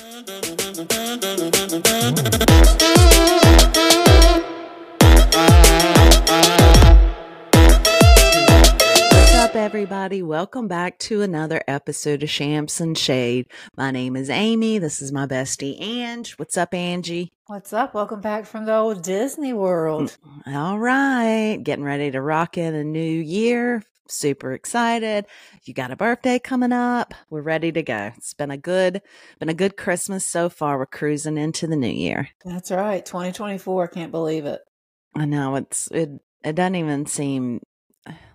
What's up, everybody? Welcome back to another episode of Champs and Shade. My name is Amy. This is my bestie, Ange. What's up, Angie? What's up? Welcome back from the old Disney World. Mm, all right. Getting ready to rock in a new year. Super excited. You got a birthday coming up. We're ready to go. It's been a good, been a good Christmas so far. We're cruising into the new year. That's right. 2024. Can't believe it. I know it's, it, it doesn't even seem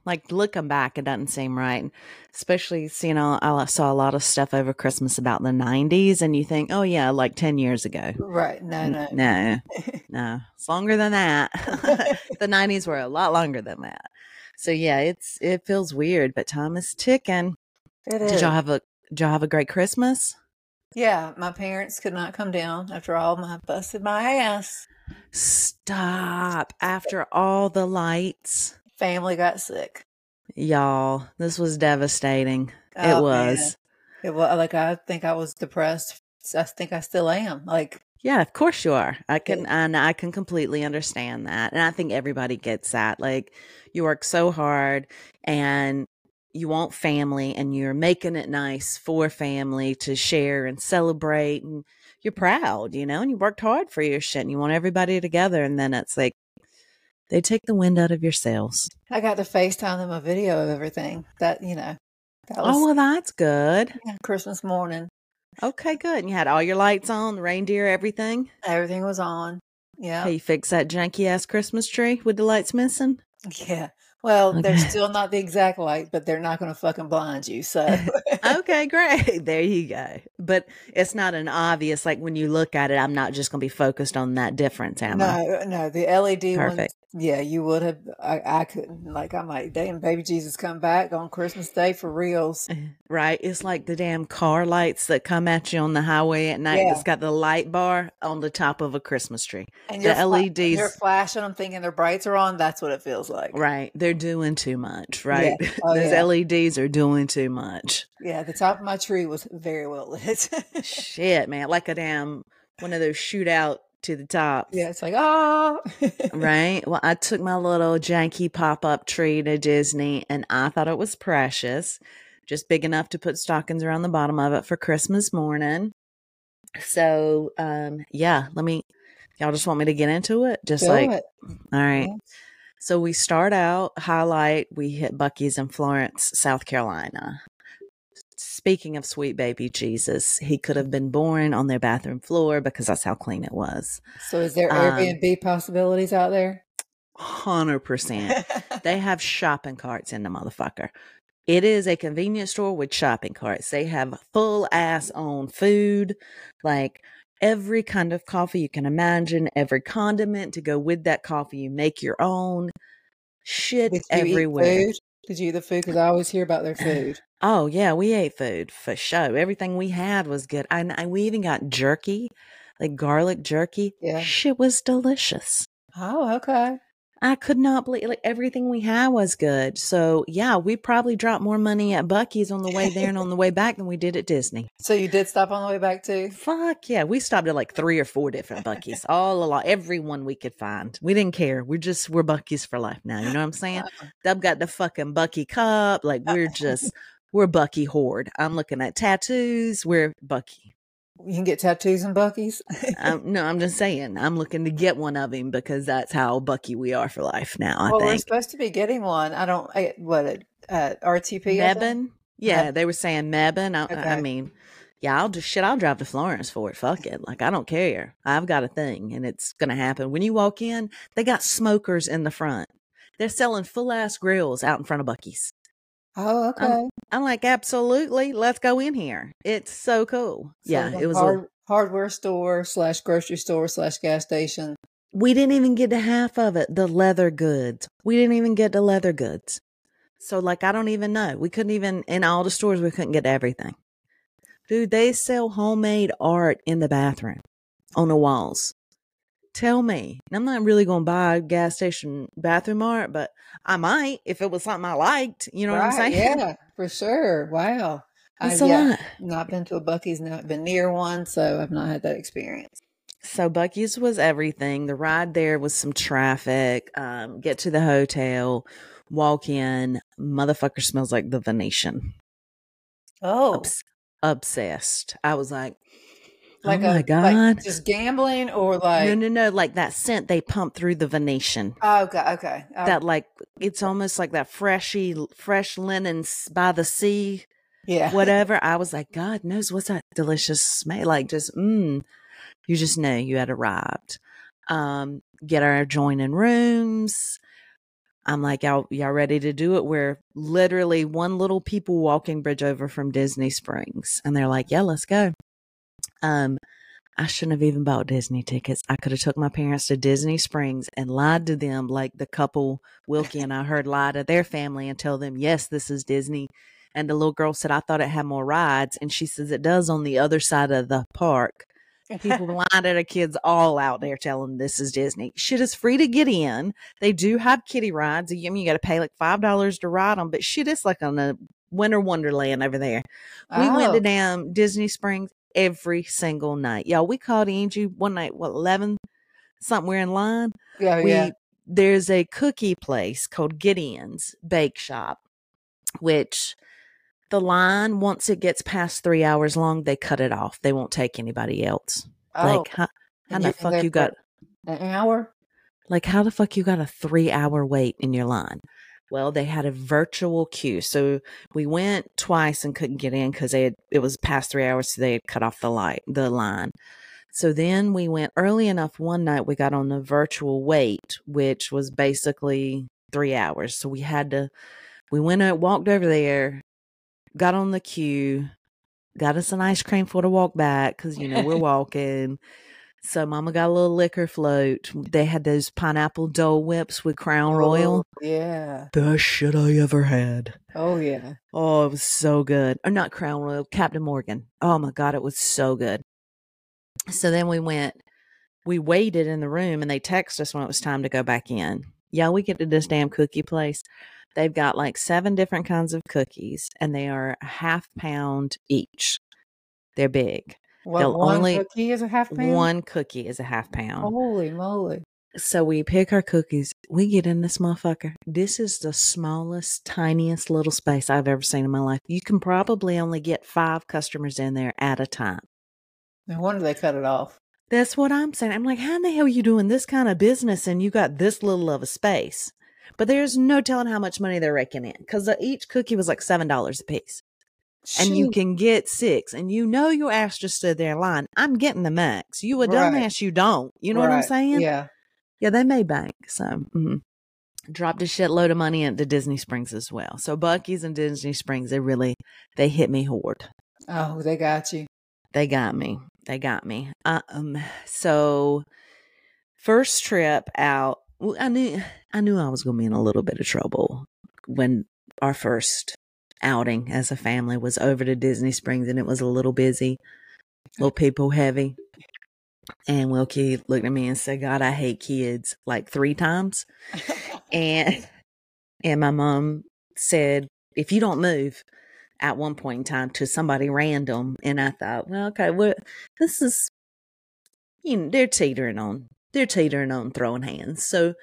like looking back, it doesn't seem right. Especially seeing all, I saw a lot of stuff over Christmas about the 90s, and you think, oh, yeah, like 10 years ago. Right. No, no. No, no, it's longer than that. the 90s were a lot longer than that. So, yeah, it's it feels weird, but time is ticking. It Did y'all have a did y'all have a great Christmas? Yeah, my parents could not come down after all my busted my ass. Stop. After all the lights, Family got sick. y'all, this was devastating. it Oh, was. man. It was like I think I was depressed. I think I still am. Like Yeah, of course you are. I can and I can completely understand that. And I think everybody gets that. Like you work so hard and you want family and you're making it nice for family to share and celebrate and you're proud, you know, and you worked hard for your shit and you want everybody together and then it's like they take the wind out of your sails. I got to FaceTime them a video of everything. That you know, that oh, was Oh, well that's good. yeah, Christmas morning. Okay, good. And you had all your lights on, the reindeer, everything. Everything was on. Yeah, Hey, you fix that janky ass Christmas tree with the lights missing? yeah. Well, they're still not the exact light, but they're not going to fucking blind you. So okay, great. There you go. But it's not an obvious like when you look at it, I'm not just going to be focused on that difference, am I? No, no, the LED ones. Yeah, you would have. I, I couldn't. Like, I'm like, damn, baby Jesus come back on Christmas Day for reals. Right? It's like the damn car lights that come at you on the highway at night. Yeah. It's got the light bar on the top of a Christmas tree. And The you're, LEDs. you're flashing them, thinking their brights are on. That's what it feels like. Right. They're doing too much, right? Oh, Those yeah. LEDs are doing too much. Yeah, the top of my tree was very well lit. Shit, man. Like a damn one of those shootout to the top. yeah, it's like ah. Right. Well, I took my little janky pop up tree to Disney and I thought it was precious, just big enough to put stockings around the bottom of it for Christmas morning. So, um, yeah, let me, y'all just want me to get into it? Just Do like, it. all right. Yeah. So we start out highlight. We hit Buc-ee's in Florence, South Carolina. Speaking of sweet baby Jesus, he could have been born on their bathroom floor because that's how clean it was. So, is there Um, Airbnb possibilities out there? Hundred percent. They have shopping carts in the motherfucker. It is a convenience store with shopping carts. They have full ass on food, like every kind of coffee you can imagine, every condiment to go with that coffee. You make your own shit Did you everywhere. Did you eat the food? Because I always hear about their food. Oh yeah, we ate food for sure. Everything we had was good. And I, we even got jerky, like garlic jerky. Yeah. Shit was delicious. Oh, okay. I could not believe like everything we had was good. So yeah, we probably dropped more money at Buc-ee's on the way there and on the way back than we did at Disney. So you did stop on the way back too? Fuck yeah, we stopped at like three or four different Buc-ee's, all along, every one we could find. We didn't care. We're just we're Buc-ee's for life now. You know what I'm saying? Uh-uh. They've got the fucking Bucky cup. Like we're just we're Bucky horde. I'm looking at tattoos. We're Bucky. You can get tattoos and Buc-ee's. Um, no, I'm just saying. I'm looking to get one of him because that's how Bucky we are for life now. I well, we're supposed to be getting one. I don't. I, what uh, RTP? Think? Mebane? Yeah, they were saying Mebane. I, I mean, yeah, I'll just shit. I'll drive to Florence for it. Fuck it. Like I don't care. I've got a thing, and it's gonna happen. When you walk in, they got smokers in the front. They're selling full ass grills out in front of Buc-ee's. Oh, okay. I'm like, absolutely. Let's go in here. It's so cool. So yeah, it was. A, hardware store slash grocery store slash gas station. we didn't even get to half of it. The leather goods. We didn't even get to leather goods. So like, I don't even know. We couldn't even in all the stores. We couldn't get everything. Dude, they sell homemade art in the bathroom on the walls. Tell me, and I'm not really going to buy gas station bathroom art, but I might if it was something I liked. You know what I'm saying? Yeah, for sure. Wow. It's I've a lot. not been to a Buc-ee's, not been near one, so I've not had that experience. So Buc-ee's was everything. The ride there was some traffic. Um, get to the hotel, walk in, motherfucker smells like the Venetian. Oh, Obs- obsessed. I was like, like oh my a god. like just gambling or like no, no, no! Like that scent they pump through the Venetian. Oh, okay, okay. Oh, That like it's almost like that freshy, fresh linen by the sea, yeah. whatever. I was like, God knows what's that delicious smell? Like just mm, you just know you had arrived. Um, get our adjoining rooms. I'm like, y'all, y'all ready to do it? We're literally one little people walking bridge over from Disney Springs, and they're like, yeah, let's go. Um, I shouldn't have even bought Disney tickets. I could have took my parents to Disney Springs and lied to them like the couple Wilkie and I heard lie to their family and tell them, yes, this is Disney. And the little girl said, I thought it had more rides. And she says it does on the other side of the park. People lying to their kids all out there telling them this is Disney. Shit is free to get in. They do have kiddie rides. I mean, you got to pay like $5 to ride them, but shit is like on a winter wonderland over there. We went to Oh, damn Disney Springs every single night. Y'all, we called Angie one night, what, 11 something we're in line. yeah, we yeah. there's a cookie place called Gideon's Bake Shop, which the line once it gets past three hours long, they cut it off. They won't take anybody else. Oh, like how, how the fuck you got an hour? like how the fuck you got a three hour wait in your line? Well, they had a virtual queue, so we went twice and couldn't get in because they had, it was past three hours, so they had cut off the light the line. So then we went early enough one night. We got on the virtual wait, which was basically three hours. So we had to, we went out, walked over there, got on the queue, got us an ice cream for the walk back because you know we're walking. So Mama got a little liquor float. They had those pineapple Dole whips with Crown Royal. Oh, yeah. Best shit I ever had. Oh, yeah. Oh, it was so good. Or not Crown Royal, Captain Morgan. Oh my God, it was so good. So then we went, we waited in the room and they texted us when it was time to go back in. Yeah, we get to this damn cookie place. They've got like seven different kinds of cookies and they are a half pound each. They're big. What, They'll one only- cookie is a half pound? One cookie is a half pound. Holy moly. So we pick our cookies. We get in this motherfucker. This is the smallest, tiniest little space I've ever seen in my life. You can probably only get five customers in there at a time. No wonder they cut it off. That's what I'm saying. I'm like, how in the hell are you doing this kind of business and you got this little of a space? But there's no telling how much money they're raking in because uh, each cookie was like $7 a piece. And you can get six. And you know your ass just stood there in line. I'm getting the max. You a Right. dumbass, you don't. You know what I'm saying? Yeah. Yeah, they made bank. So mhm. dropped a shitload of money into Disney Springs as well. So Buc-ee's and Disney Springs, they really they hit me hard. Oh, they got you. They got me. They got me. Um. So first trip out, I knew I knew I was going to be in a little bit of trouble when our first outing as a family was over to Disney Springs, and it was a little busy, little people heavy. And Wilkie looked at me and said, "God, I hate kids," like three times. and and my mom said if you don't move at one point in time to somebody random and i thought well okay what this is you know they're teetering on they're teetering on throwing hands so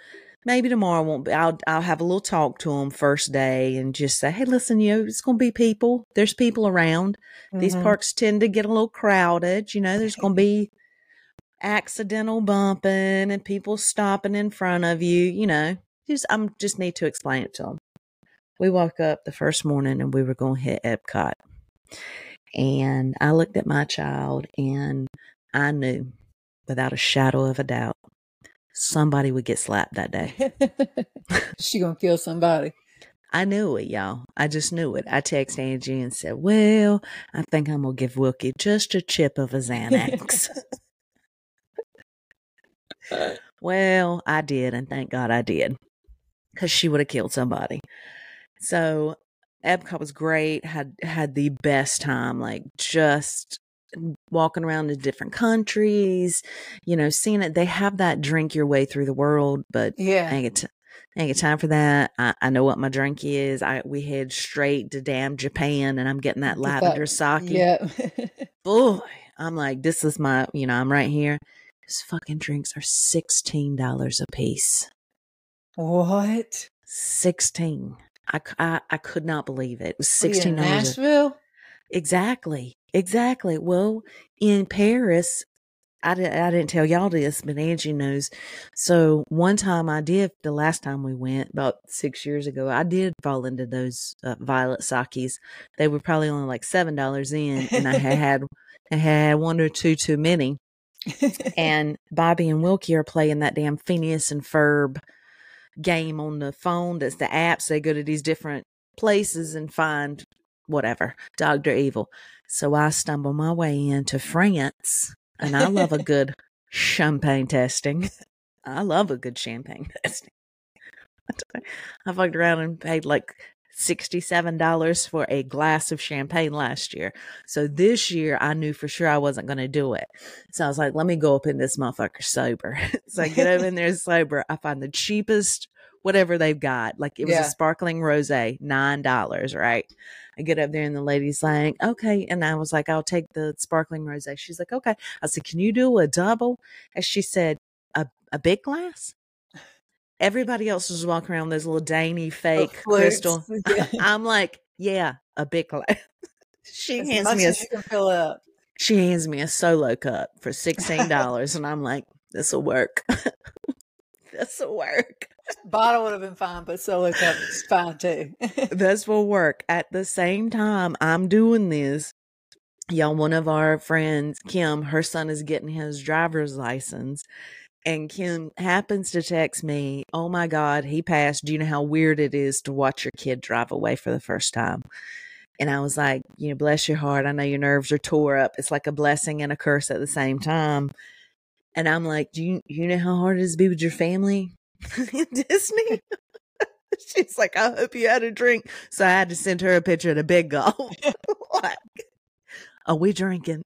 maybe tomorrow won't be i'll i'll have a little talk to them first day and just say hey listen you know it's gonna be people. There's people around. These Mhm. parks tend to get a little crowded. You know there's gonna be accidental bumping and people stopping in front of you you know just i'm just need to explain it to them we woke up the first morning and we were going to hit epcot. And i looked at my child and i knew without a shadow of a doubt somebody would get slapped that day she gonna kill somebody. I knew it, y'all. I just knew it. I texted Angie and said, Well, I think I'm going to give Wilkie just a chip of a Xanax. well, I did, and thank God I did, because she would have killed somebody. So Epcot was great. had had the best time. Like just walking around to different countries, you know, seeing it. They have that drink your way through the world, but yeah. I get to ain't got time for that. I, I know what my drink is. I we head straight to damn Japan, and I'm getting that lavender sake. Yeah. Boy, I'm like, this is my, you know, I'm right here. These fucking drinks are sixteen dollars a piece. what? Sixteen. I, I, I could not believe it. It was What are you in sixteen dollars. Nashville? Exactly. Exactly. Well, in Paris, I, di- I didn't tell y'all this, but Angie knows. So one time I did, the last time we went, about six years ago, I did fall into those uh, violet sakis. They were probably only like $7 in, and I had had, I had one or two too many. And Bobby and Wilkie are playing that damn Phineas and Ferb game on the phone. That's the apps. They go to these different places and find whatever, Dr. Evil. So I stumble my way into France, and I love a good champagne testing. I love a good champagne testing. I fucked around and paid like $67 for a glass of champagne last year. So this year I knew for sure I wasn't going to do it. So I was like, let me go up in this motherfucker sober. so I get up in there sober. I find the cheapest whatever they've got. Like it was Yeah. a sparkling rosé, $9, right? I get up there and the lady's like, okay. And I was like, I'll take the sparkling rosé. She's like, okay. I said, can you do a double? And she said, a, a big glass? Everybody else was walking around with those little dainty fake crystal. Yeah. I'm like, yeah, a big glass. she As hands me a as fill up. she hands me a solo cup for sixteen dollars, and I'm like, this will work. this will work. Bottle would have been fine, but solo cup is fine too. This will work. At the same time, I'm doing this. Y'all, one of our friends, Kim, her son is getting his driver's license. And Kim happens to text me, Oh my God, he passed. Do you know how weird it is to watch your kid drive away for the first time? And I was like, You know, bless your heart. I know your nerves are tore up. It's like a blessing and a curse at the same time. And I'm like, Do you, you know how hard it is to be with your family in Disney? She's like, I hope you had a drink. So I had to send her a picture of the big gulp. like, are we drinking?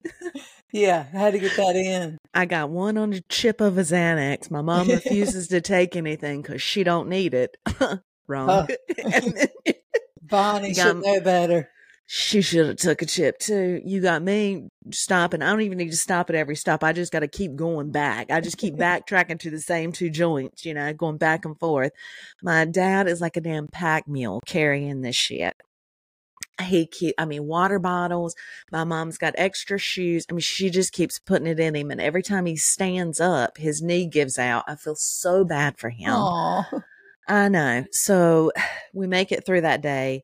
yeah, I had to get that in. I got one on the chip of a Xanax. My mom refuses to take anything because she don't need it. Wrong. Oh. then Bonnie should know better. She should have took a chip too. You got me stopping. I don't even need to stop at every stop. I just got to keep going back. I just keep backtracking to the same two joints, you know, going back and forth. My dad is like a damn pack mule carrying this shit. He keep, I mean, water bottles. My mom's got extra shoes. I mean, she just keeps putting it in him. And every time he stands up, his knee gives out. I feel so bad for him. Aw. I know. So we make it through that day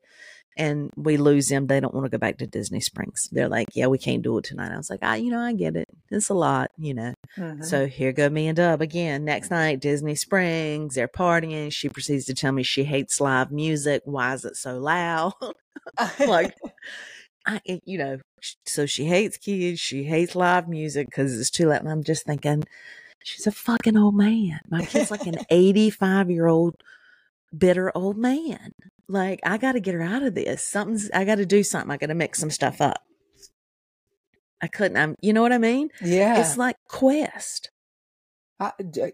and we lose them. They don't want to go back to Disney Springs. They're like, yeah, we can't do it tonight. I was like, I, you know, I get it. It's a lot, you know. Mhm. So here go me and Dub again. Next night, Disney Springs. They're partying. She proceeds to tell me she hates live music. Why is it so loud? like, I, you know, so she hates kids. She hates live music because it's too loud. And I'm just thinking, she's a fucking old man. My kid's like an 85 year old bitter old man. Like, I got to get her out of this. Something's, I got to do something. I got to mix some stuff up. I couldn't, I'm, you know what I mean? yeah, It's like Quest. I,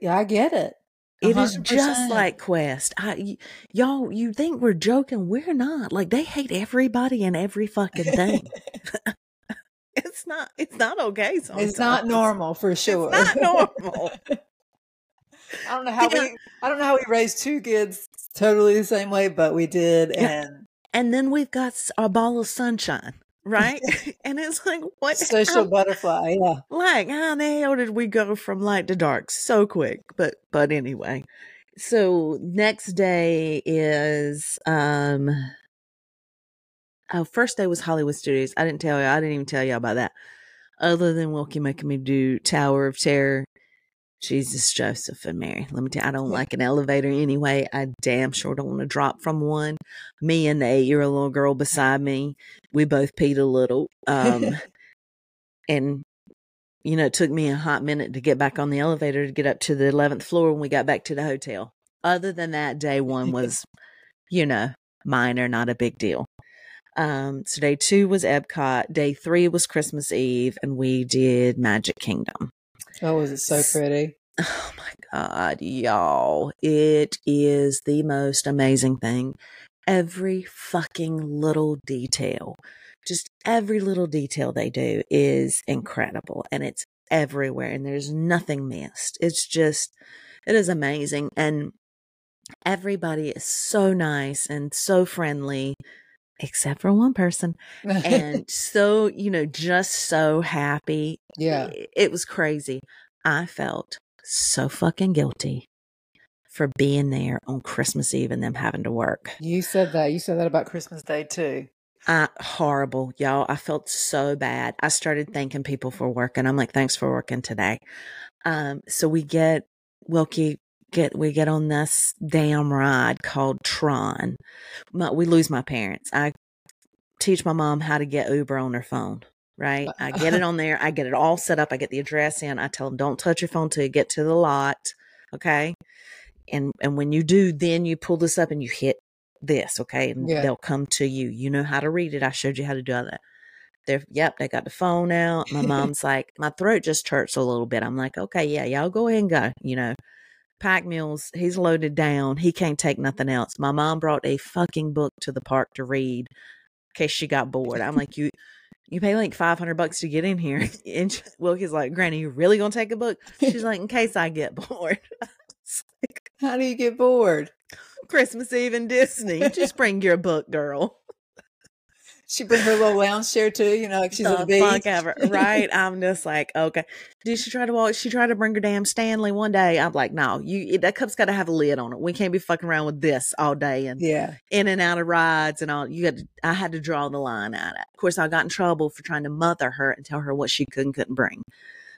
I get it. It is just like Quest. I, y- y'all, you think we're joking? We're not. Like they hate everybody and every fucking thing. it's not. It's not okay. Sometimes. it's not normal for sure. It's not normal. I don't know how Yeah. we. I don't know how we raised two kids totally the same way, but we did, Yeah. and and then we've got a ball of sunshine, right? and it's like what? social how- butterfly. Yeah, like how the hell did we go from light to dark so quick? But but anyway, so next day is um oh first day was Hollywood Studios. I didn't tell you. I didn't even tell you about that. Other than Wilkie making me do Tower of Terror. Jesus, Joseph, and Mary. Let me tell you, I don't like an elevator anyway. I damn sure don't want to drop from one. Me and the eight year old little girl beside me, we both peed a little. Um, and you know, it took me a hot minute to get back on the elevator to get up to the 11th floor when we got back to the hotel. Other than that, day one was, you know, minor, not a big deal. Um, so day two was Epcot. Day three was Christmas Eve, and we did Magic Kingdom. Oh, is it so pretty? oh my God, y'all, it is the most amazing thing. Every fucking little detail, just every little detail they do is incredible and it's everywhere and there's nothing missed. It's just, it is amazing. And everybody is so nice and so friendly except for one person. And so you know just so happy. Yeah. It, was crazy. I felt so fucking guilty for being there on christmas eve and them having to work. You said that. You said that about christmas day too. I, horrible y'all. I felt so bad. I started thanking people for working. I'm like thanks for working today. Um so we get wilkie get we get on this damn ride called Tron. My, we lose my parents. I teach my mom how to get Uber on her phone. Right, uh, I get it on there. I get it all set up. I get the address in. I tell them don't touch your phone till you get to the lot. Okay, and and when you do, then you pull this up and you hit this. Okay, and Yeah. they'll come to you. You know how to read it. I showed you how to do that. They're yep. They got the phone out. My mom's like, my throat just hurts a little bit. I'm like, okay, yeah, y'all go ahead and go. You know, pack mules. He's loaded down. He can't take nothing else. My mom brought a fucking book to the park to read in case she got bored. I'm like, you you pay like 500 bucks to get in here. And Wilkie's like, Granny, you really gonna take a book? She's like, in case I get bored. How do you get bored Christmas Eve in Disney. Just bring your book, girl. She bring her little lounge chair too you know like she's the the fuck ever, right? I'm just like, okay. Did she try to walk? She tried to bring her damn Stanley one day. I'm like, no, you that cup's got to have a lid on it. We can't be fucking around with this all day and yeah in and out of rides and all. You got. To, I had to draw the line at it. Of course, I got in trouble for trying to mother her and tell her what she could and couldn't bring.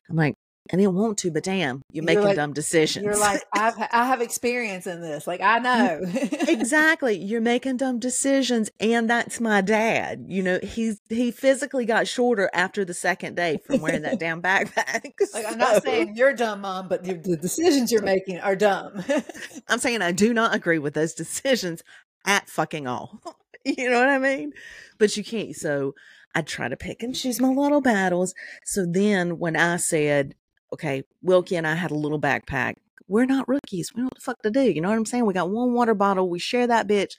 I'm like, I didn't want to, but damn, you're You're making like- dumb decisions. you're like I've I have experience in this like I know. exactly you're making dumb decisions and that's my dad you know he's he physically got shorter after the second day from wearing that damn backpack like I'm not So, saying you're dumb mom but the, the decisions you're making are dumb. I'm saying i do not agree with those decisions at fucking all you know what i mean? But you can't so i try to pick and choose my little battles so then when i said okay wilkie and i had a little backpack. We're not rookies. We know what the fuck to do. You know what i'm saying? We got one water bottle. We share that bitch.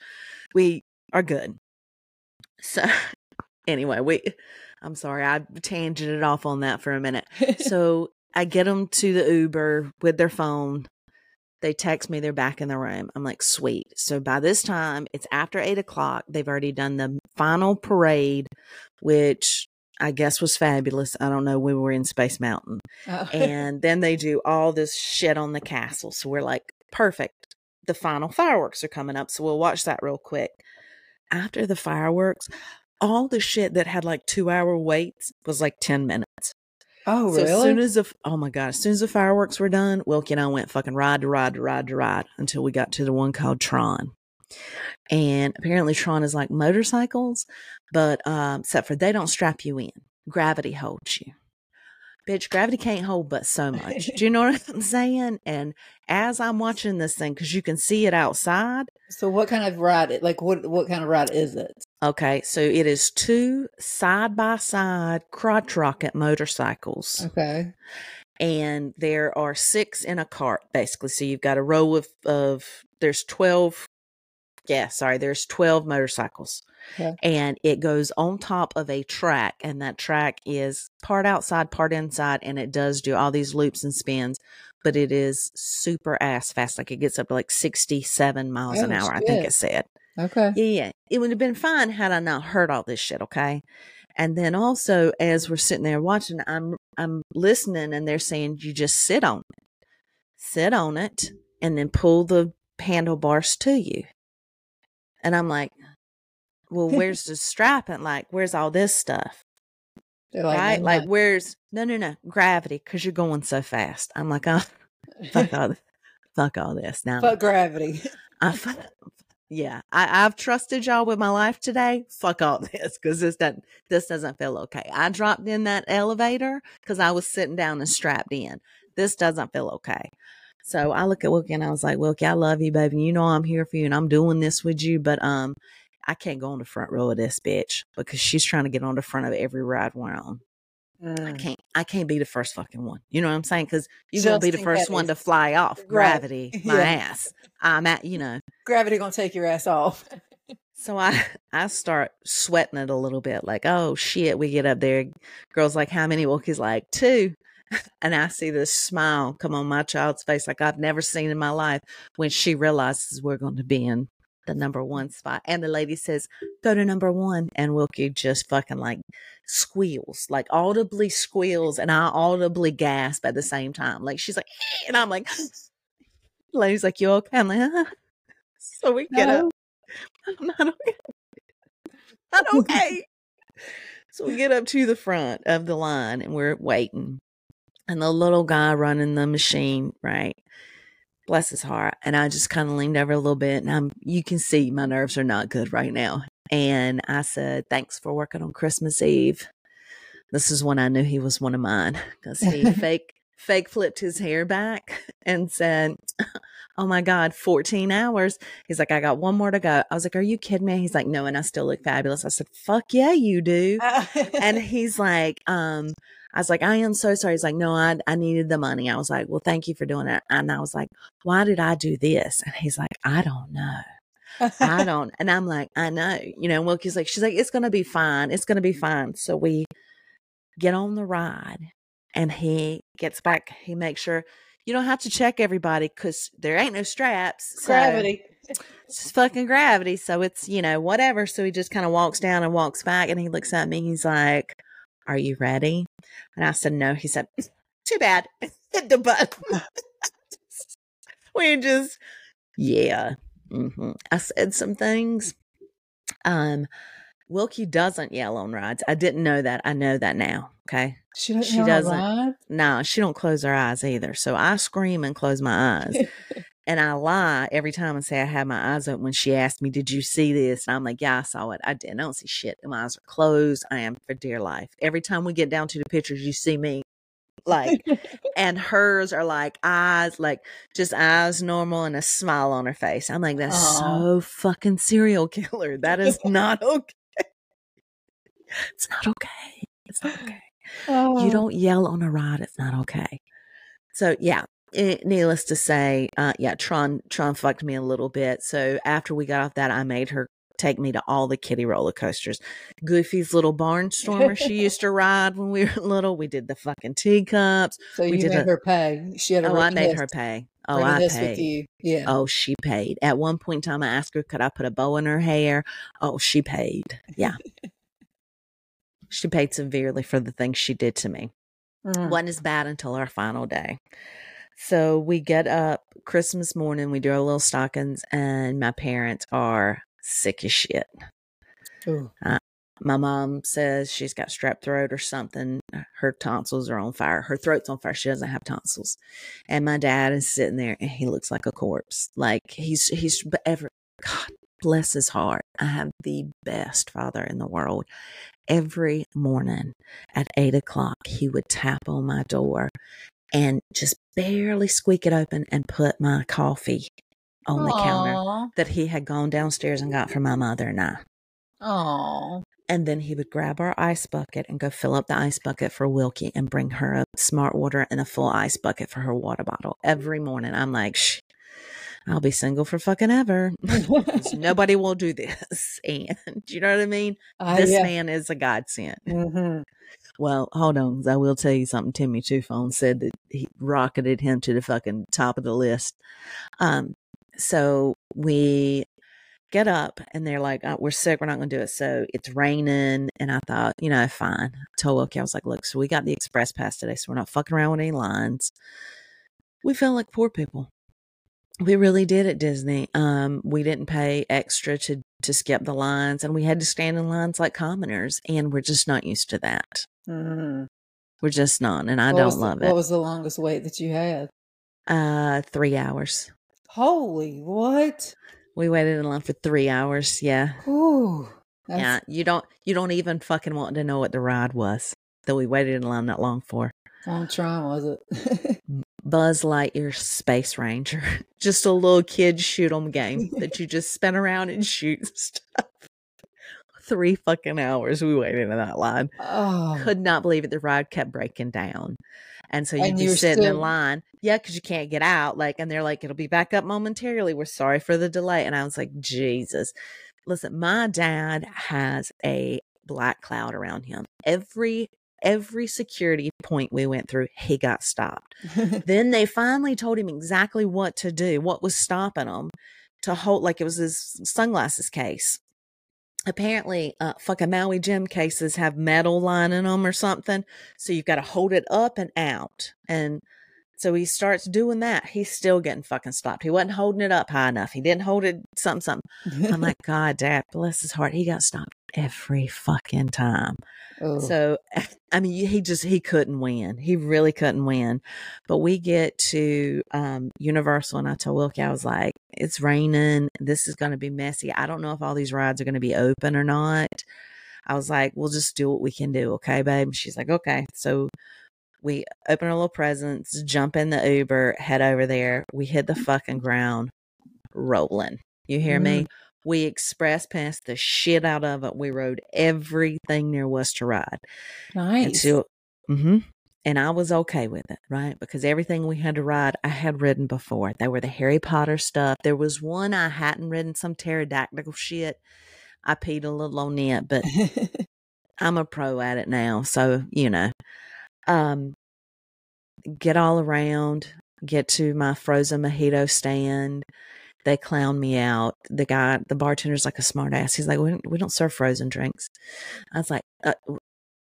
We are good. So anyway we i'm sorry i tangented off on that for a minute. So i get them to the uber with their phone. They text me they're back in the room. I'm like sweet. So by this time it's after eight o'clock. They've already done the final parade which i guess was fabulous i don't know we were in space mountain Oh. and then they do all this shit on the castle. So we're like, perfect. The final fireworks are coming up, so we'll watch that real quick. After the fireworks, all the shit that had like two hour waits was like 10 minutes. oh so really as soon as the, oh my God, as soon as the fireworks were done, Wilkie and I went fucking ride to ride to ride to ride until we got to the one called Tron. And apparently Tron is like motorcycles, but um, except for they don't strap you in. Gravity holds you. Bitch, gravity can't hold but so much. Do you know what I'm saying? And as I'm watching this thing, because you can see it outside, so what kind of ride it like what what kind of ride is it okay, so it is two side by side crotch rocket motorcycles. okay and there are six in a cart basically so you've got a row of of there's 12 yeah sorry there's 12 motorcycles Okay. and it goes on top of a track and that track is part outside part inside and it does do all these loops and spins but it is super ass fast like it gets up to like 67 miles an hour i think it said okay yeah, yeah. It would have been fine had I not heard all this shit, okay? And then also as we're sitting there watching, I'm I'm listening and they're saying you just sit on it. Sit on it and then pull the handlebars to you. And I'm like, well, where's the strap? And Like, where's all this stuff? They're like, right? Like, where's no, no, no, gravity because you're going so fast. I'm like, oh, fuck all, fuck all this now. fuck gravity I, yeah, I, I've trusted y'all with my life today. Fuck all this because this doesn't this doesn't feel okay. I dropped in that elevator because I was sitting down and strapped in. This doesn't feel okay. So I look at Wilkie and I was like, Wilkie, I love you, baby. You know I'm here for you and I'm doing this with you, but um, I can't go on the front row of this bitch because she's trying to get on the front of every ride we're on. I Mm. can't I can't be the first fucking one. You know what I'm saying? Because you're gonna be the first one to fly off. Right. Gravity, my Yeah. ass. I'm at you know. Gravity gonna take your ass off. So I I start sweating it a little bit, like, oh shit, we get up there. Girl's like, how many? Wilkie's like two. And I see this smile come on my child's face like I've never seen in my life when she realizes we're going to be in the number one spot. And the lady says, go to number one. And Wilkie just fucking like squeals, like audibly squeals. And I audibly gasp at the same time. Like she's like, "Eh," and I'm like, lady's like, you okay? I'm like, huh? So we get up. I'm not okay. Not okay. so we get up to the front of the line and we're waiting. And the little guy running the machine, right? Bless his heart. And I just kind of leaned over a little bit and I'm you can see my nerves are not good right now. And I said, Thanks for working on Christmas Eve. This is when I knew he was one of mine. Because he fake fake flipped his hair back and said, Oh my God, 14 hours. He's like, I got one more to go. I was like, Are you kidding me? He's like, No, and I still look fabulous. I said, Fuck yeah, you do. And he's like, um, I was like, I am so sorry. He's like, no, I, I needed the money. I was like, well, thank you for doing it. And I was like, why did I do this? And he's like, I don't know. I don't. And I'm like, I know. You know, Wilkie's like, she's like, it's going to be fine. It's going to be fine. So we get on the ride and he gets back. He makes sure you don't have to check everybody because there ain't no straps. So Gravity. it's just fucking gravity. So it's, you know, whatever. So he just kind of walks down and walks back and he looks at me. He's like, Are you ready? And I said, No. He said, Too bad. Hit the button. we just, yeah. hmm I said some things. Um, Wilkie doesn't yell on rides. I didn't know that. I know that now. Okay. She, doesn't She doesn't. No, she don't close her eyes either. So I scream and close my eyes. and I lie every time and say I had my eyes open when she asked me, Did you see this? And I'm like, Yeah, I saw it. I didn't. I don't see shit. My eyes are closed. I am for dear life. Every time we get down to the pictures, you see me like, and hers are like eyes, like just eyes normal and a smile on her face. I'm like, That's Aw. so fucking serial killer. That is not okay. It's not okay. It's not okay Oh. you don't yell on a ride it's not okay so yeah eh, needless to say uh yeah tron tron fucked me a little bit so after we got off that i made her take me to all the kiddie roller coasters goofy's little barnstormer she used to ride when we were little we did the fucking teacups So we you did made a- her pay. She had a oh i made her pay oh i paid you. Yeah. Oh, she paid. At one point in time, I asked her, could I put a bow in her hair? Oh, she paid. Yeah. she paid severely for the things she did to me. Mm. wasn't as bad until our final day. So we get up Christmas morning, we do our little stockings, and my parents are sick as shit. Ooh. Uh, my mom says she's got strep throat or something. Her tonsils are on fire. Her throat's on fire. She doesn't have tonsils. And my dad is sitting there and he looks like a corpse. Like he's, he's, but ever, God bless his heart. I have the best father in the world. Every morning at eight o'clock, he would tap on my door and just barely squeak it open and put my coffee on the counter that he had gone downstairs and got for my mother and I. Aw. And then he would grab our ice bucket and go fill up the ice bucket for Wilkie and bring her a smart water and a full ice bucket for her water bottle every morning. I'm like, Shh, I'll be single for fucking ever. Nobody will do this. And you know what I mean? Ah, this yeah. man is a godsend. Mhm. Well, hold on. I will tell you something. Timmy Two Phone said that he rocketed him to the fucking top of the list. Um, so we get up and they're like, oh, "We're sick. We're not going to do it." So it's raining, and I thought, you know, fine. I told okay, I was like, "Look, so we got the express pass today, so we're not fucking around with any lines." We felt like poor people. We really did at Disney. Um, we didn't pay extra to to skip the lines, and we had to stand in lines like commoners, and we're just not used to that. Mhm. We're just not, and I What don't was the- love What it. was the longest wait that you had? Uh, three hours. Holy what? We waited in line for three hours. Yeah, Ooh. Yeah. You don't, you don't even fucking want to know what the ride was that we waited in line that long for. On Tron, was it? Buzz Lightyear Space Ranger, just a little kid shoot 'em game that you just spin around and shoot stuff three fucking hours we waited in that line. Oh, Could not believe it. The ride kept breaking down. And so you'd be sitting in line. Yeah, because you can't get out. Like, and they're like, it'll be back up momentarily. We're sorry for the delay. And I was like, Jesus. Listen, my dad has a black cloud around him. Every every security point we went through, he got stopped. then they finally told him exactly what to do, what was stopping him to hold, like it was his sunglasses case. Apparently, uh, fucking Maui Jim cases have metal lining them or something. So you've got to hold it up and out. And so he starts doing that. He's still getting fucking stopped. He wasn't holding it up high enough. He didn't hold it something, something. I'm like, God, Dad, bless his heart. He got stopped every fucking time. oh, So, I mean, he just he couldn't win. He really couldn't win. But we get to um, Universal, and I told Wilkie, I was like, "It's raining. This is going to be messy. I don't know if all these rides are going to be open or not." I was like, "We'll just do what we can do, okay, babe?" And she's like, "Okay." So we open our little presents, jump in the Uber, head over there. We hit the fucking ground, rolling. You hear me? We express passed the shit out of it. We rode everything there was to ride nice. until, hmm and I was okay with it, right? Because everything we had to ride, I had ridden before. They were the Harry Potter stuff. There was one I hadn't ridden, some pterodactyl shit. I peed a little on it, but I'm a pro at it now. So, you know, um, get all around, get to my frozen mojito stand. They clown me out. The guy, the bartender's like a smart ass. He's like, we don't, we don't serve frozen drinks. I was like, uh,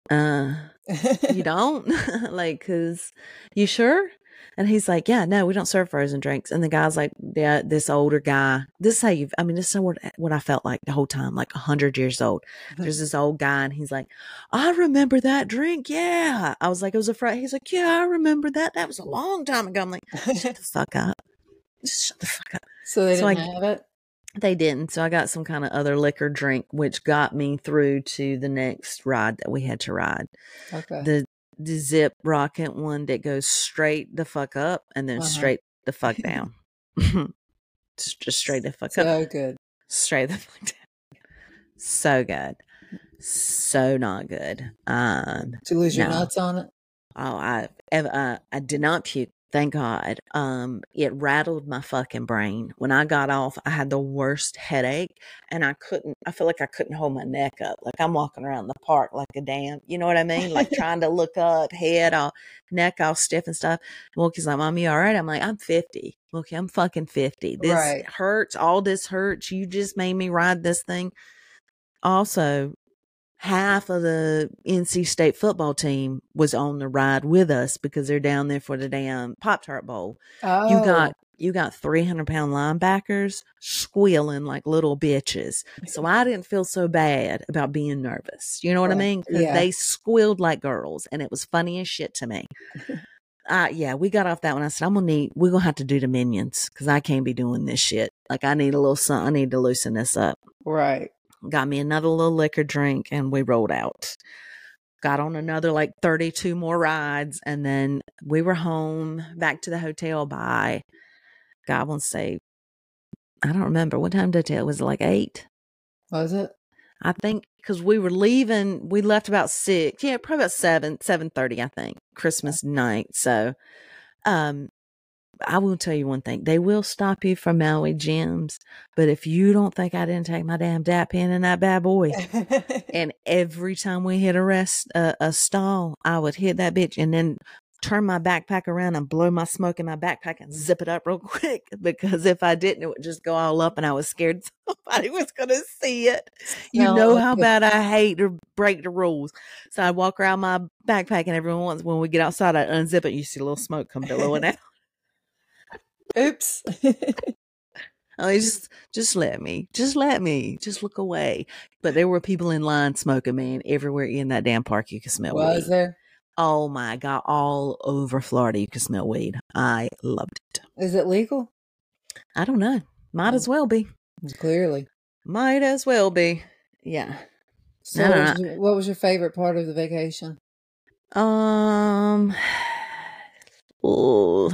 uh you don't? like, cause you sure? And he's like, yeah, no, we don't serve frozen drinks. And the guy's like, yeah, this older guy, this is how you, I mean, this is what, what I felt like the whole time, like a hundred years old. There's this old guy and he's like, I remember that drink. Yeah. I was like, it was a Friday. He's like, yeah, I remember that. That was a long time ago. I'm like, shut the fuck up. Just shut the fuck up. So they So I- didn't have it. They didn't. So I got some kind of other liquor drink, which got me through to the next ride that we had to ride. Okay. The the zip rocket one that goes straight the fuck up and then Uh-huh. straight the fuck down. just, straight the fuck up. so good. Straight the fuck down. So good. So not good. Um Did you lose your nuts on it? Oh, I ev- uh, I did not puke. Thank God. Um, it rattled my fucking brain. When I got off, I had the worst headache, and I couldn't. I feel like I couldn't hold my neck up. Like I'm walking around the park like a damn. You know what I mean? Like trying to look up, head all, neck all stiff and stuff. Wilkie's like, "Mom, you all right?" I'm like, "I'm 50. Wilkie, I'm fucking 50. This Right. hurts. All this hurts. You just made me ride this thing." Also, half of the NC State football team was on the ride with us because they're down there for the damn Pop Tart Bowl. Oh, You got you got three hundred pound linebackers squealing like little bitches. So I didn't feel so bad about being nervous. You know what I mean? Yeah. they squealed like girls, and it was funny as shit to me. Uh, yeah, we got off that one. I said, I'm gonna need, we're gonna have to do the minions because I can't be doing this shit. Like, I need a little something. I need to loosen this up right. Got me another little liquor drink and we rolled out. Got on another like 32 more rides and then we were home back to the hotel by god i to say i don't remember what time did it tell was it like eight? Was it? i think because we were leaving we left about six yeah probably about seven seven thirty i think christmas night so um I will tell you one thing. They will stop you from Maui Jims, but if you don't think I didn't take my damn dab pen and that bad boy, and every time we hit a rest uh, a stall, I would hit that bitch and then turn my backpack around and blow my smoke in my backpack and zip it up real quick because if I didn't, it would just go all up, and I was scared somebody was gonna see it. You Smell know how bad I hate to break the rules, so I'd walk around my backpack, and everyone once when we get outside, I unzip it, you see a little smoke come billowing out. Oops. Oh, just just let me, just let me, just look away. But there were people in line smoking, man, everywhere in that damn park. You could smell Was weed. there? Oh my god, all over Florida, you could smell weed. I loved it. Is it legal? I don't know. Might as well be. Clearly. Might as well be. Yeah. So, what, was your, what was your favorite part of the vacation? Um. Oh.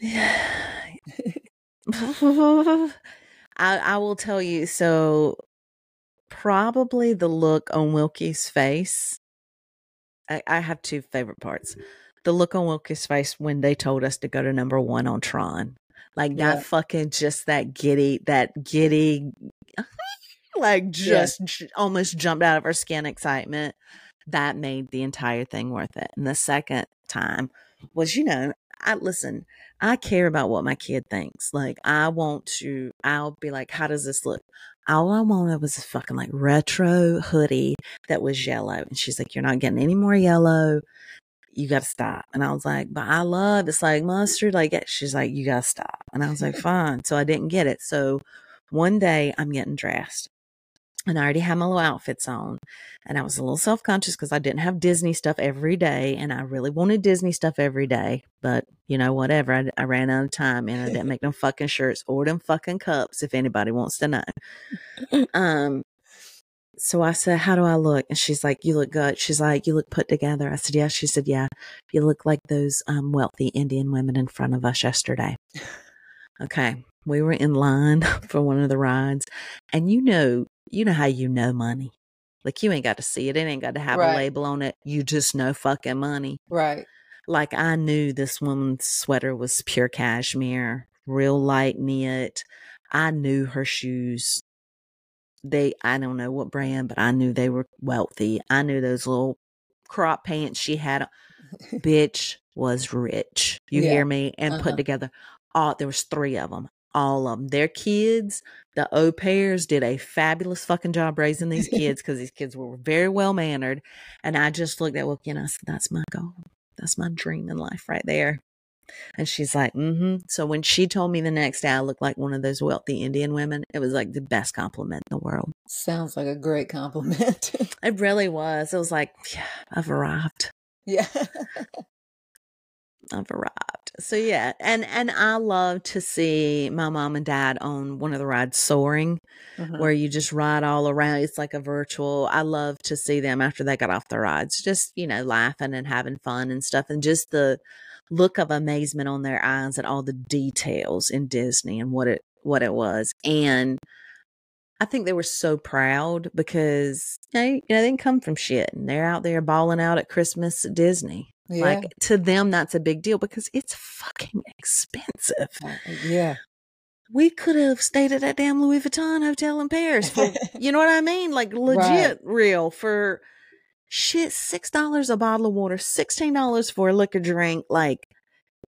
Yeah. I, I will tell you. So, probably the look on Wilkie's face. I, I have two favorite parts. The look on Wilkie's face when they told us to go to number one on Tron. Like Yeah. that fucking just that giddy, that giddy, like just j- almost jumped out of her skin excitement. That made the entire thing worth it. And the second time was, you know, I listen, I care about what my kid thinks. Like I want to, I'll be like, how does this look? All I wanted was a fucking like retro hoodie that was yellow. And she's like, you're not getting any more yellow. You got to stop. And I was like, but I love it's like mustard. Like it. she's like, you got to stop. And I was like, fine. So I didn't get it. So one day I'm getting dressed and I already had my little outfits on. And I was a little self conscious because I didn't have Disney stuff every day. And I really wanted Disney stuff every day. But, you know, whatever. I, I ran out of time and I didn't make them fucking shirts or them fucking cups if anybody wants to know. Um, so I said, How do I look? And she's like, You look good. She's like, You look put together. I said, Yeah. She said, Yeah. You look like those um, wealthy Indian women in front of us yesterday. Okay. We were in line for one of the rides. And you know, you know how you know money. Like you ain't got to see it. It ain't got to have Right. a label on it. You just know fucking money. Right. Like I knew this woman's sweater was pure cashmere, real light knit. I knew her shoes. They, I don't know what brand, but I knew they were wealthy. I knew those little crop pants she had. Bitch was rich. You Yeah. hear me? And Uh-huh. put together. All there was three of them. All of them. Their kids, the au pairs, did a fabulous fucking job raising these kids because these kids were very well mannered. And I just looked at Wilkie and I said, "That's my goal. That's my dream in life right there." And she's like, mm-hmm. So when she told me the next day I looked like one of those wealthy Indian women, it was like the best compliment in the world. Sounds like a great compliment. It really was. It was like, yeah, I've arrived. yeah. I've arrived. So yeah, and and I love to see my mom and dad on one of the rides soaring, Mhm. where you just ride all around. It's like a virtual. I love to see them after they got off the rides, just you know, laughing and having fun and stuff, and just the look of amazement on their eyes at all the details in Disney and what it what it was. And I think they were so proud because know, you know they didn't come from shit, and they're out there balling out at Christmas at Disney. Yeah. Like to them, that's a big deal because it's fucking expensive. Uh, yeah. We could have stayed at that damn Louis Vuitton hotel in Paris for, you know what I mean? Like legit real for shit, six dollars a bottle of water, sixteen dollars for a liquor drink. Like,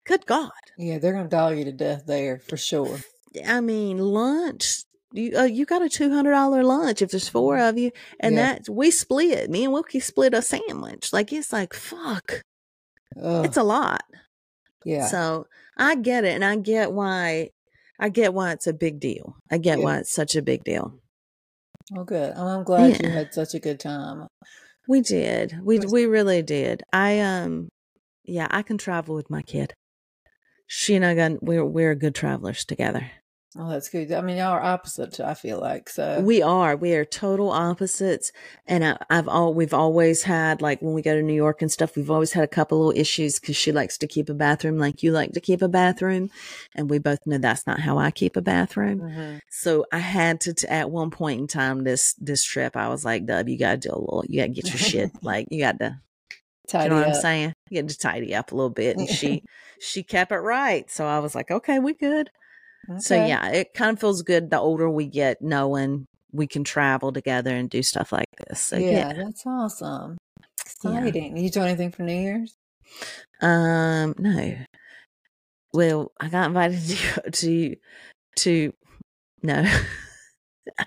good God. Yeah, they're gonna dollar you to death there for sure. I mean, lunch. You uh, you got a two hundred dollar lunch if there's four of you, and Yeah. that we split. Me and Wilkie split a sandwich. Like it's like fuck, Ugh, it's a lot. yeah. So I get it, and I get why. I get why it's a big deal. I get Yeah. why it's such a big deal. well, good. I'm, I'm glad you had such a good time. We did. We we really did. I um, yeah, I can travel with my kid. She and I got we're we're good travelers together. Oh, that's good. I mean, y'all are opposite. I feel like so. We are. We are total opposites. And I, I've all, we've always had, like, when we go to New York and stuff, we've always had a couple little issues because she likes to keep a bathroom like you like to keep a bathroom. And we both know that's not how I keep a bathroom. Mhm. So I had to, t- at one point in time, this, this trip, I was like, Dub, you got to do a little, you got to get your shit. Like, you got to, Tidy you know what I'm saying? You got to tidy up a little bit. And she, she kept it right. So I was like, okay, we good. So yeah, it kind of feels good the older we get, knowing we can travel together and do stuff like this. So yeah, yeah. that's awesome. Yeah. Exciting. You do anything for New Year's? Um, no. Well, I got invited to to to no. I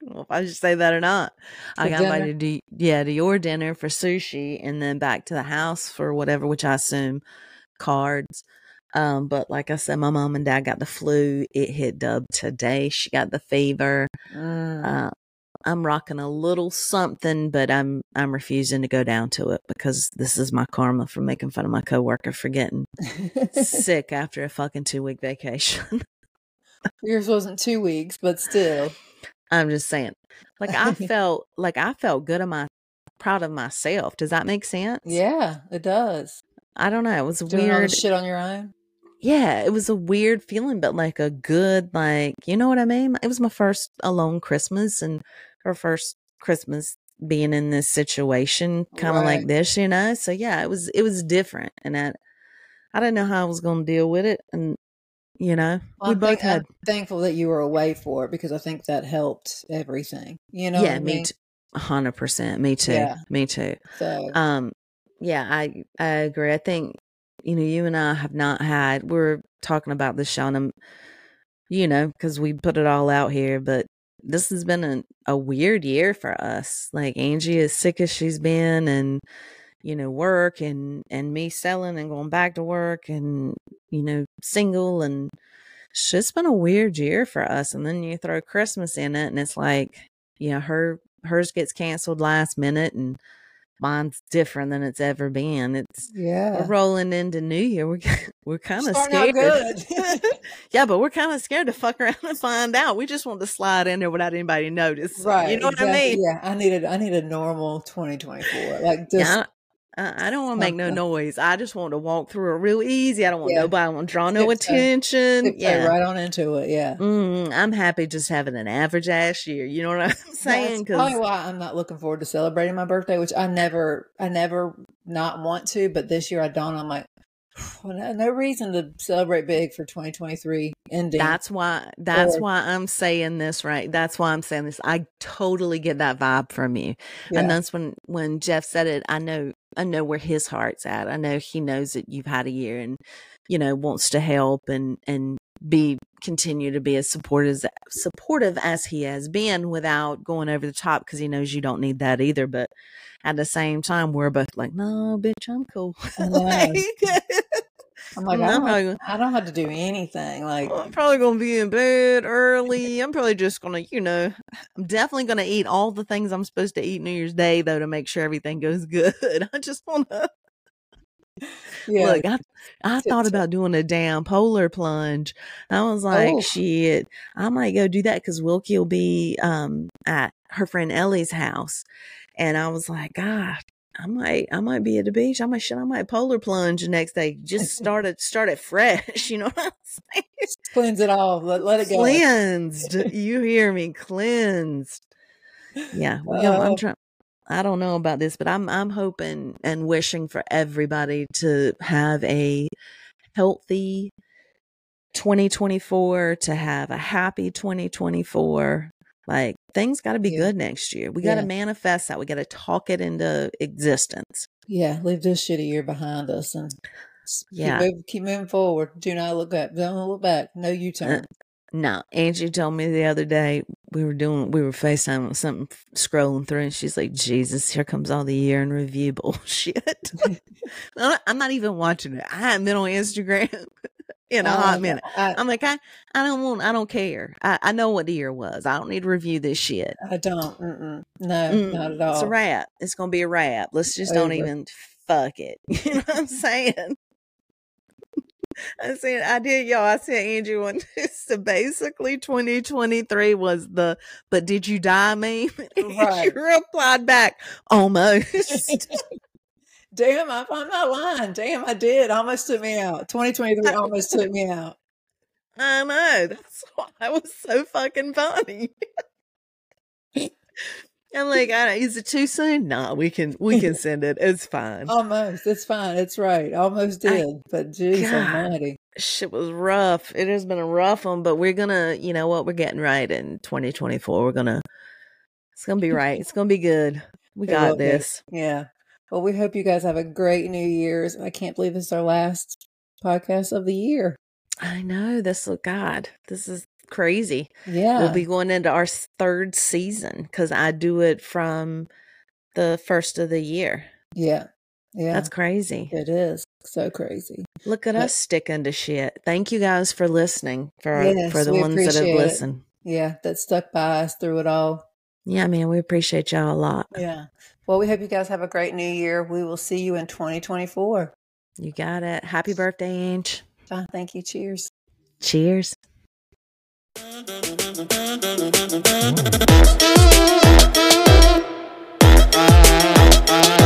don't know if I should say that or not. I got dinner? invited to yeah to your dinner for sushi and then back to the house for whatever, which I assume cards. Um, but like I said, my mom and dad got the flu. It hit Dub today. She got the fever. Mm. Uh, I'm rocking a little something, but I'm I'm refusing to go down to it because this is my karma for making fun of my coworker for getting sick after a fucking two week vacation. Yours wasn't two weeks, but still. I'm just saying, like I felt like I felt good of my proud of myself. Does that make sense? Yeah, it does. I don't know. It was Doing all weird. shit on your own. Yeah, it was a weird feeling, but like a good, like, you know what I mean? It was my first alone Christmas and her first Christmas being in this situation, kind of Right. like this, you know? So yeah, it was, it was different. And I, I didn't know how I was going to deal with it. And, you know, Well, we I'm both thank- had, I'm thankful that you were away for it because I think that helped everything. You know, yeah, me mean? too. A hundred percent. Me too. Yeah. Me too. So Um, yeah, I I agree. I think you know you and I have not had. We're talking about this, um, You know, because we put it all out here, but this has been a, a weird year for us. Like Angie is sick as she's been, and you know, work and and me selling and going back to work, and you know, single, and it's just been a weird year for us. And then you throw Christmas in it, and it's like, you know, her hers gets canceled last minute, and mine's different than it's ever been. It's we're yeah, rolling into New Year. We're we're kind of scared. yeah, but we're kind of scared to fuck around and find out. We just want to slide in there without anybody notice. right. You know what I mean? Yeah, I needed I need a normal 2024. Like just Yeah. I, I don't want to make no noise. I just want to walk through it real easy. I don't want Yeah. nobody. I want to draw no attention. Yeah. right on into it. Yeah. Mm, I'm happy just having an average ass year. You know what I'm saying? That's probably why I'm not looking forward to celebrating my birthday, which I never, I never not want to, but this year I don't. I'm like, well, no, no reason to celebrate big for 2023 ending. That's why that's Or- why I'm saying this right. That's why I'm saying this. I totally get that vibe from you. yeah. And that's when when Jeff said it, I know I know where his heart's at. I know he knows that you've had a year and you know wants to help and and be continue to be as supportive as supportive as he has been without going over the top because he knows you don't need that either. But at the same time, we're both like, no, bitch, I'm cool. Like, I'm like, I'm I don't, I don't have to do anything. Like, I'm probably gonna be in bed early. I'm probably just gonna, you know, I'm definitely gonna eat all the things I'm supposed to eat New Year's Day though to make sure everything goes good. I just wanna yeah, look. I I thought about doing a damn polar plunge. I was like, Oh. shit, I might go do that because Wilkie will be um at her friend Ellie's house, and I was like, God. I might, I might be at the beach. I might, shit, I might polar plunge the next day. Just start it, start it fresh. You know what I'm saying? cleanse it all. Let, let it go. cleansed. you hear me? Cleansed. Yeah, Oh. I'm uh-huh. trying. I don't know about this, but I'm I'm hoping and wishing for everybody to have a healthy 2024, to have a happy 2024. Like things got to be Yeah. good next year. We got to Yeah. manifest that. We got to talk it into existence. Yeah, leave this shitty year behind us and Yeah. keep, move, keep moving forward. Do not look back. Don't look back. No uh, U turn. No, Angie told me the other day we were doing we were FaceTime with something scrolling through and she's like, Jesus, here comes all the year in review bullshit. I'm not- I'm not even watching it. I haven't been on Instagram in a hot minute. I, I'm like, I, I don't want I don't care. I, I know what the year was. I don't need to review this shit. I don't. Mm-mm. No, Mm, not at all. It's a wrap. It's gonna be a wrap. Let's just don't even fuck it. You know what I'm saying? I said I did y'all. I said Angie one so basically 2023 was the but did you die meme? Right. she replied back, almost. Damn, I, I'm not lying. Damn, I did. Almost took me out. 2023 almost took me out. I know. That's why I was so fucking funny. I'm like, I don't, is it too soon? Nah, we can we can send it. It's fine. Almost. It's fine. It's right. Almost I- did. but geez God. almighty. shit was rough. It has been a rough one, but we're gonna, you know what, we're getting right in 2024. We're gonna, it's gonna be right. It's gonna be good. We got be. this. Yeah. Well, we hope you guys have a great New Year's. I can't believe this is our last podcast of the year. I know this. Oh God, this is crazy. Yeah. We'll be going into our third season because I do it from the first of the year. yeah. Yeah. That's crazy. it is. So crazy. Look at But- us sticking to shit. Thank you guys for listening. For Yes, for the ones that have appreciate it. listened. Yeah. That stuck by us through it all. Yeah, man, we appreciate y'all a lot. Yeah. Well, we hope you guys have a great new year. We will see you in 2024. You got it. Happy birthday, Ange. Oh, thank you. Cheers. Cheers. Mm.